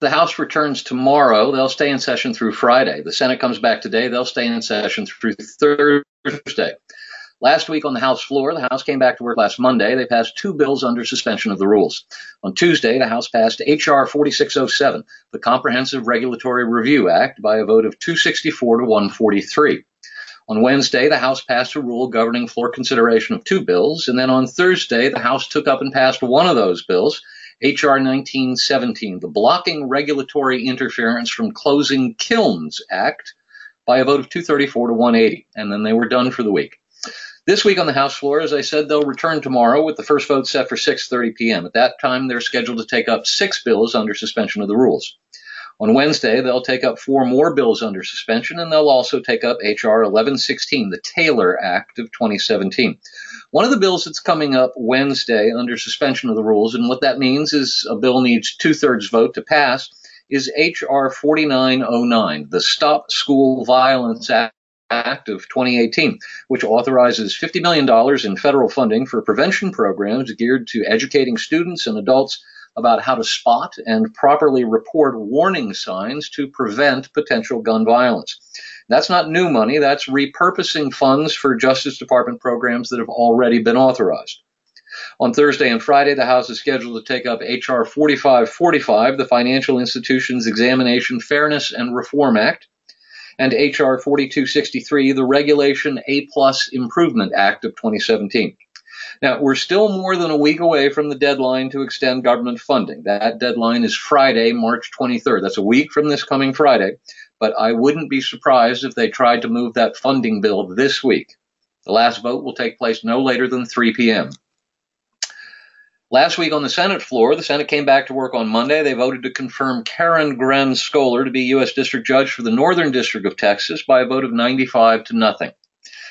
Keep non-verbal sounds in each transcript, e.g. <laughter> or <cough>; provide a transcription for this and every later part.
the House returns tomorrow. They'll stay in session through Friday. The Senate comes back today. They'll stay in session through Thursday. Last week on the House floor, the House came back to work last Monday. They passed two bills under suspension of the rules. On Tuesday, the House passed H.R. 4607, the Comprehensive Regulatory Review Act, by a vote of 264 to 143. On Wednesday, the House passed a rule governing floor consideration of two bills, and then on Thursday, the House took up and passed one of those bills, H.R. 1917, the Blocking Regulatory Interference from Closing Kilns Act, by a vote of 234 to 180, and then they were done for the week. This week on the House floor, as I said, they'll return tomorrow with the first vote set for 6:30 p.m. At that time, they're scheduled to take up six bills under suspension of the rules. On Wednesday, they'll take up four more bills under suspension, and they'll also take up H.R. 1116, the TAILOR Act of 2017. One of the bills that's coming up Wednesday under suspension of the rules, and what that means is a bill needs two thirds vote to pass, is H.R. 4909, the Stop School Violence Act Act of 2018, which authorizes $50 million in federal funding for prevention programs geared to educating students and adults about how to spot and properly report warning signs to prevent potential gun violence. That's not new money, that's repurposing funds for Justice Department programs that have already been authorized. On Thursday and Friday, the House is scheduled to take up H.R. 4545, the Financial Institutions Examination Fairness and Reform Act, and H.R. 4263, the Regulation A Plus Improvement Act of 2017. Now, we're still more than a week away from the deadline to extend government funding. That deadline is Friday, March 23rd. That's a week from this coming Friday, but I wouldn't be surprised if they tried to move that funding bill this week. The last vote will take place no later than 3 p.m. Last week on the Senate floor, the Senate came back to work on Monday. They voted to confirm Karen Gren Scholer to be U.S. District Judge for the Northern District of Texas by a vote of 95 to nothing.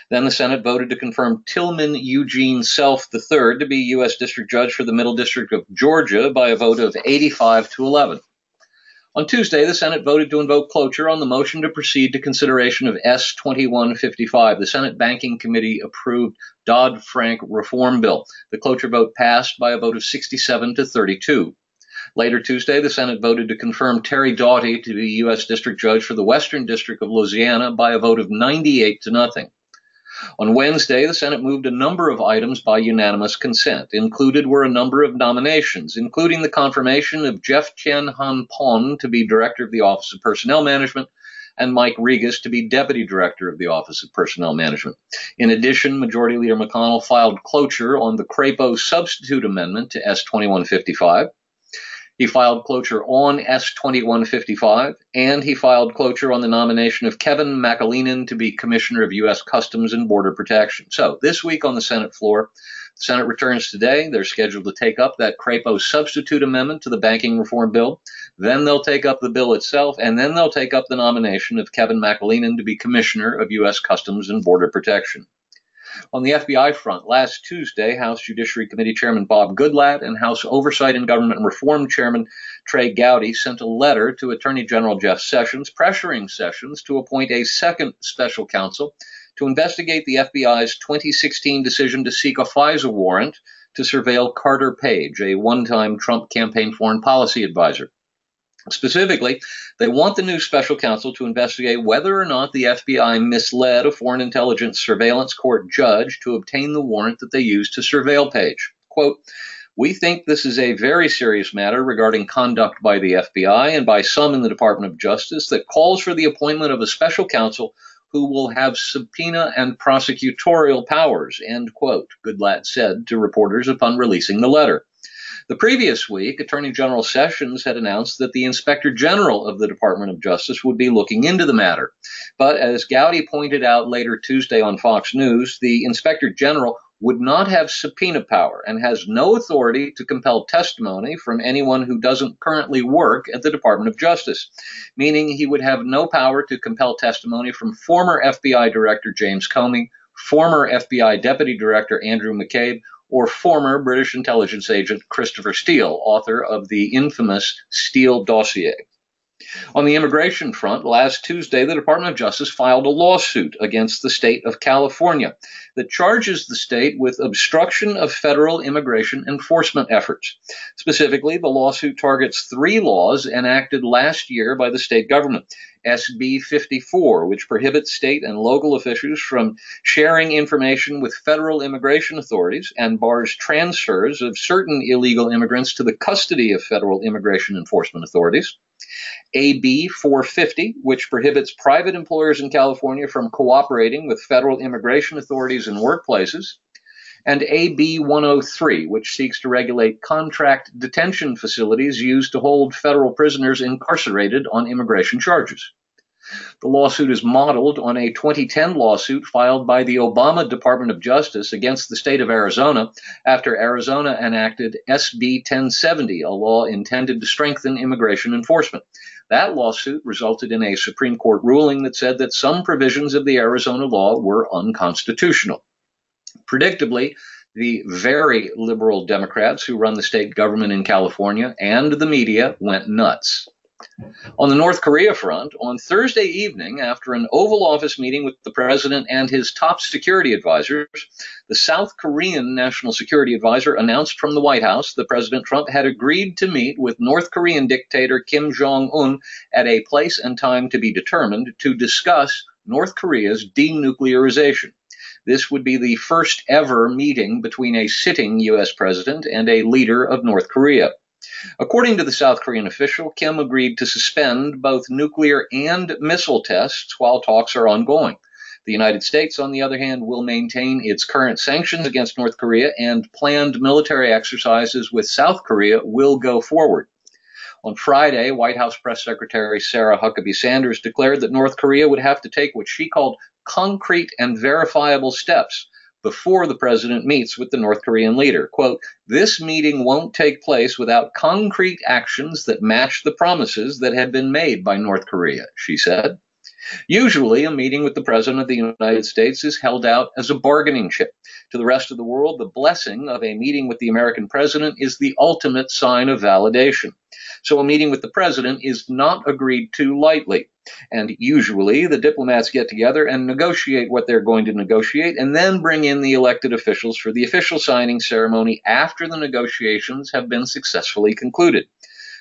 Then the Senate voted to confirm Tillman Eugene Self III to be U.S. District Judge for the Middle District of Georgia by a vote of 85 to 11. On Tuesday, the Senate voted to invoke cloture on the motion to proceed to consideration of S 2155. The Senate Banking Committee approved Dodd Frank reform bill. The cloture vote passed by a vote of 67 to 32. Later Tuesday, the Senate voted to confirm Terry Doughty to be U.S. District Judge for the Western District of Louisiana by a vote of 98 to nothing. On Wednesday, the Senate moved a number of items by unanimous consent. Included were a number of nominations, including the confirmation of Jeff Tien Han Pon to be Director of the Office of Personnel Management and Mike Rigas to be Deputy Director of the Office of Personnel Management. In addition, Majority Leader McConnell filed cloture on the Crapo substitute amendment to S 2155. He filed cloture on S2155, and he filed cloture on the nomination of Kevin McAleenan to be Commissioner of U.S. Customs and Border Protection. So this week on the Senate floor, the Senate returns today. They're scheduled to take up that Crapo substitute amendment to the banking reform bill. Then they'll take up the bill itself, and then they'll take up the nomination of Kevin McAleenan to be Commissioner of U.S. Customs and Border Protection. On the FBI front, last Tuesday, House Judiciary Committee Chairman Bob Goodlatte and House Oversight and Government Reform Chairman Trey Gowdy sent a letter to Attorney General Jeff Sessions pressuring Sessions to appoint a second special counsel to investigate the FBI's 2016 decision to seek a FISA warrant to surveil Carter Page, a one time Trump campaign foreign policy advisor. Specifically, they want the new special counsel to investigate whether or not the FBI misled a foreign intelligence surveillance court judge to obtain the warrant that they used to surveil Page. Quote, we think this is a very serious matter regarding conduct by the FBI and by some in the Department of Justice that calls for the appointment of a special counsel who will have subpoena and prosecutorial powers, end quote, Goodlatte said to reporters upon releasing the letter. The previous week, Attorney General Sessions had announced that the Inspector General of the Department of Justice would be looking into the matter. But as Gowdy pointed out later Tuesday on Fox News, the Inspector General would not have subpoena power and has no authority to compel testimony from anyone who doesn't currently work at the Department of Justice, meaning he would have no power to compel testimony from former FBI Director James Comey, former FBI Deputy Director Andrew McCabe, or former British intelligence agent Christopher Steele, author of the infamous Steele dossier. On the immigration front, last Tuesday, the Department of Justice filed a lawsuit against the state of California that charges the state with obstruction of federal immigration enforcement efforts. Specifically, the lawsuit targets three laws enacted last year by the state government. SB 54, which prohibits state and local officials from sharing information with federal immigration authorities and bars transfers of certain illegal immigrants to the custody of federal immigration enforcement authorities. AB 450, which prohibits private employers in California from cooperating with federal immigration authorities in workplaces, and AB 103, which seeks to regulate contract detention facilities used to hold federal prisoners incarcerated on immigration charges. The lawsuit is modeled on a 2010 lawsuit filed by the Obama Department of Justice against the state of Arizona after Arizona enacted SB 1070, a law intended to strengthen immigration enforcement. That lawsuit resulted in a Supreme Court ruling that said that some provisions of the Arizona law were unconstitutional. Predictably, the very liberal Democrats who run the state government in California and the media went nuts. On the North Korea front, on Thursday evening, after an Oval Office meeting with the president and his top security advisors, the South Korean National Security Advisor announced from the White House that President Trump had agreed to meet with North Korean dictator Kim Jong un at a place and time to be determined to discuss North Korea's denuclearization. This would be the first ever meeting between a sitting U.S. president and a leader of North Korea. According to the South Korean official, Kim agreed to suspend both nuclear and missile tests while talks are ongoing. The United States, on the other hand, will maintain its current sanctions against North Korea and planned military exercises with South Korea will go forward. On Friday, White House Press Secretary Sarah Huckabee Sanders declared that North Korea would have to take what she called concrete and verifiable steps before the president meets with the North Korean leader. Quote, this meeting won't take place without concrete actions that match the promises that had been made by North Korea, she said. Usually, a meeting with the President of the United States is held out as a bargaining chip. To the rest of the world, the blessing of a meeting with the American President is the ultimate sign of validation. So, a meeting with the President is not agreed to lightly. And usually, the diplomats get together and negotiate what they're going to negotiate, and then bring in the elected officials for the official signing ceremony after the negotiations have been successfully concluded.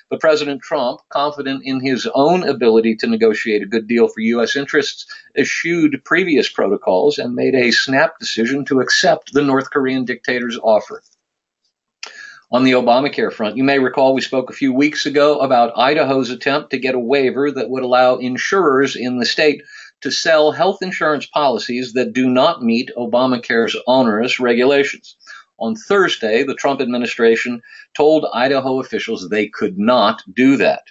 But President Trump, confident in his own ability to negotiate a good deal for U.S. interests, eschewed previous protocols and made a snap decision to accept the North Korean dictator's offer. On the Obamacare front, you may recall we spoke a few weeks ago about Idaho's attempt to get a waiver that would allow insurers in the state to sell health insurance policies that do not meet Obamacare's onerous regulations. On Thursday, the Trump administration told Idaho officials they could not do that.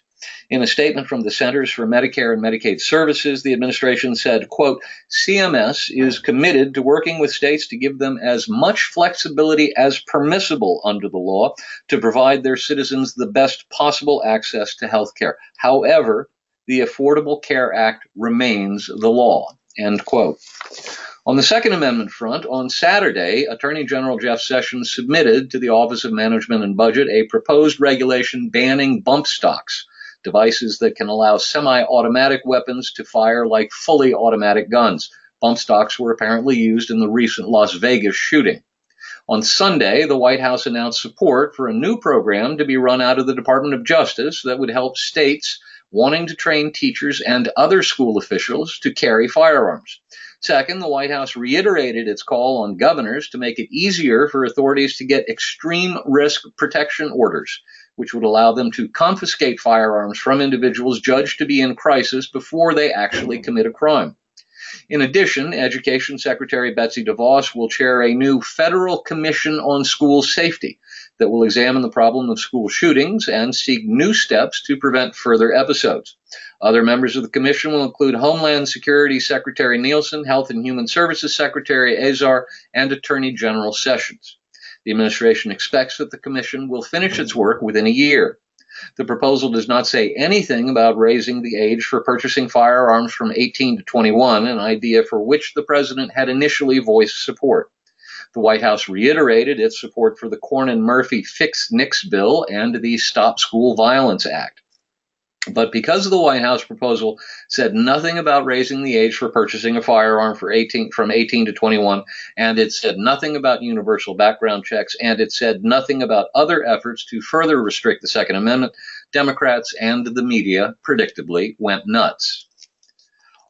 In a statement from the Centers for Medicare and Medicaid Services, the administration said, quote, CMS is committed to working with states to give them as much flexibility as permissible under the law to provide their citizens the best possible access to health care. However, the Affordable Care Act remains the law, end quote. On the Second Amendment front, on Saturday, Attorney General Jeff Sessions submitted to the Office of Management and Budget a proposed regulation banning bump stocks, devices that can allow semi automatic weapons to fire like fully automatic guns. Bump stocks were apparently used in the recent Las Vegas shooting. On Sunday, the White House announced support for a new program to be run out of the Department of Justice that would help states wanting to train teachers and other school officials to carry firearms. Second, the White House reiterated its call on governors to make it easier for authorities to get extreme risk protection orders, which would allow them to confiscate firearms from individuals judged to be in crisis before they actually <clears throat> commit a crime. In addition, Education Secretary Betsy DeVos will chair a new federal commission on school safety that will examine the problem of school shootings and seek new steps to prevent further episodes. Other members of the commission will include Homeland Security Secretary Nielsen, Health and Human Services Secretary Azar, and Attorney General Sessions. The administration expects that the commission will finish its work within a year. The proposal does not say anything about raising the age for purchasing firearms from 18 to 21, an idea for which the president had initially voiced support. The White House reiterated its support for the Cornyn Murphy Fix NICS bill and the Stop School Violence Act. But because the White House proposal said nothing about raising the age for purchasing a firearm for 18, from 18 to 21, and it said nothing about universal background checks, and it said nothing about other efforts to further restrict the Second Amendment, Democrats and the media predictably went nuts.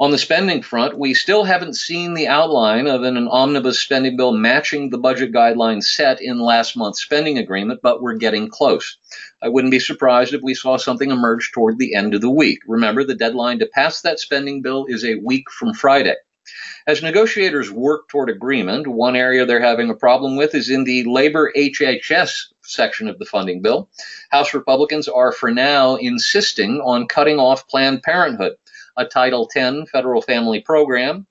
On the spending front, we still haven't seen the outline of an, an, omnibus spending bill matching the budget guidelines set in last month's spending agreement, but we're getting close. I wouldn't be surprised if we saw something emerge toward the end of the week. Remember, the deadline to pass that spending bill is a week from Friday. As negotiators work toward agreement, one area they're having a problem with is in the labor HHS section of the funding bill. House Republicans are for now insisting on cutting off Planned Parenthood a Title X federal family program,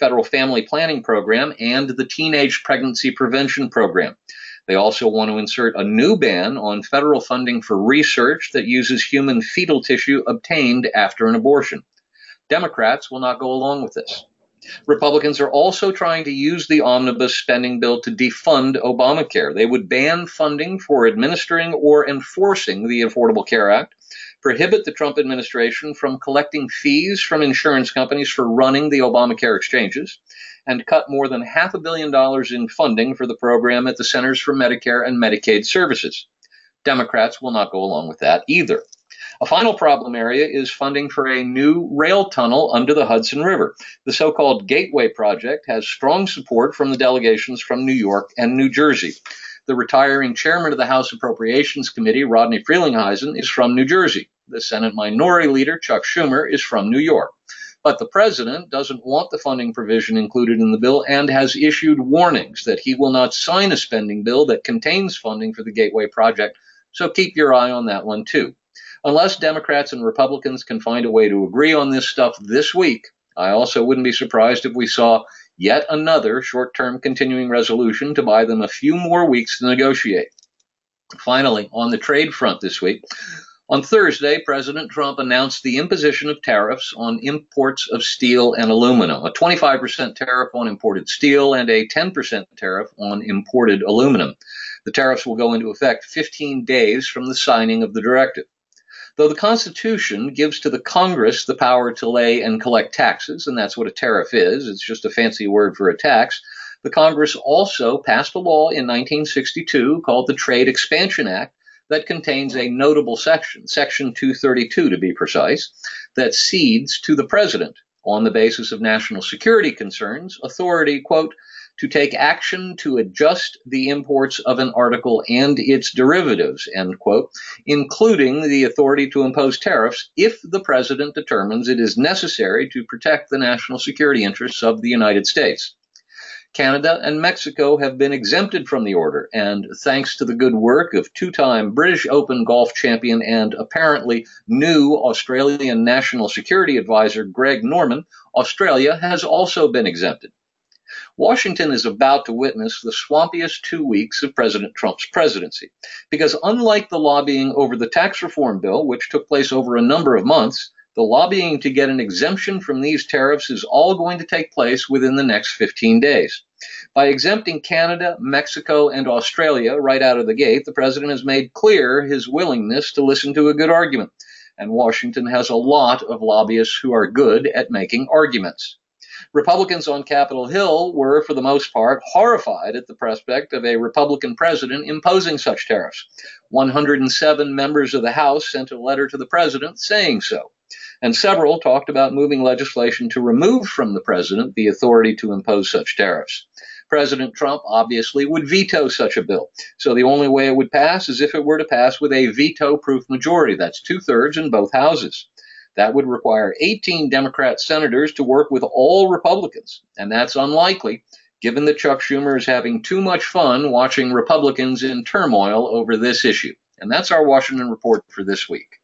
federal family planning program, and the Teenage Pregnancy Prevention Program. They also want to insert a new ban on federal funding for research that uses human fetal tissue obtained after an abortion. Democrats will not go along with this. Republicans are also trying to use the omnibus spending bill to defund Obamacare. They would ban funding for administering or enforcing the Affordable Care Act, prohibit the Trump administration from collecting fees from insurance companies for running the Obamacare exchanges, and cut more than half a billion dollars in funding for the program at the Centers for Medicare and Medicaid Services. Democrats will not go along with that either. A final problem area is funding for a new rail tunnel under the Hudson River. The so called Gateway Project has strong support from the delegations from New York and New Jersey. The retiring chairman of the House Appropriations Committee, Rodney Frelinghuysen, is from New Jersey. The Senate Minority Leader, Chuck Schumer, is from New York. But the president doesn't want the funding provision included in the bill and has issued warnings that he will not sign a spending bill that contains funding for the Gateway Project. So keep your eye on that one, too. Unless Democrats and Republicans can find a way to agree on this stuff this week, I also wouldn't be surprised if we saw yet another short term continuing resolution to buy them a few more weeks to negotiate. Finally, on the trade front this week, on Thursday, President Trump announced the imposition of tariffs on imports of steel and aluminum, a 25% tariff on imported steel and a 10% tariff on imported aluminum. The tariffs will go into effect 15 days from the signing of the directive. Though the Constitution gives to the Congress the power to lay and collect taxes, and that's what a tariff is, it's just a fancy word for a tax, the Congress also passed a law in 1962 called the Trade Expansion Act that contains a notable section, Section 232 to be precise, that cedes to the President, on the basis of national security concerns, authority, quote, to take action to adjust the imports of an article and its derivatives, end quote, including the authority to impose tariffs if the president determines it is necessary to protect the national security interests of the United States. Canada and Mexico have been exempted from the order, and thanks to the good work of two time British Open golf champion and apparently new Australian National Security Advisor Greg Norman, Australia has also been exempted. Washington is about to witness the swampiest two weeks of President Trump's presidency. Because unlike the lobbying over the tax reform bill, which took place over a number of months, the lobbying to get an exemption from these tariffs is all going to take place within the next 15 days. By exempting Canada, Mexico, and Australia right out of the gate, the president has made clear his willingness to listen to a good argument. And Washington has a lot of lobbyists who are good at making arguments. Republicans on Capitol Hill were, for the most part, horrified at the prospect of a Republican president imposing such tariffs. 107 members of the House sent a letter to the president saying so. And several talked about moving legislation to remove from the president the authority to impose such tariffs. President Trump obviously would veto such a bill. So the only way it would pass is if it were to pass with a veto proof majority. That's two thirds in both houses. That would require 18 Democrat senators to work with all Republicans, and that's unlikely given that Chuck Schumer is having too much fun watching Republicans in turmoil over this issue. And that's our Washington report for this week.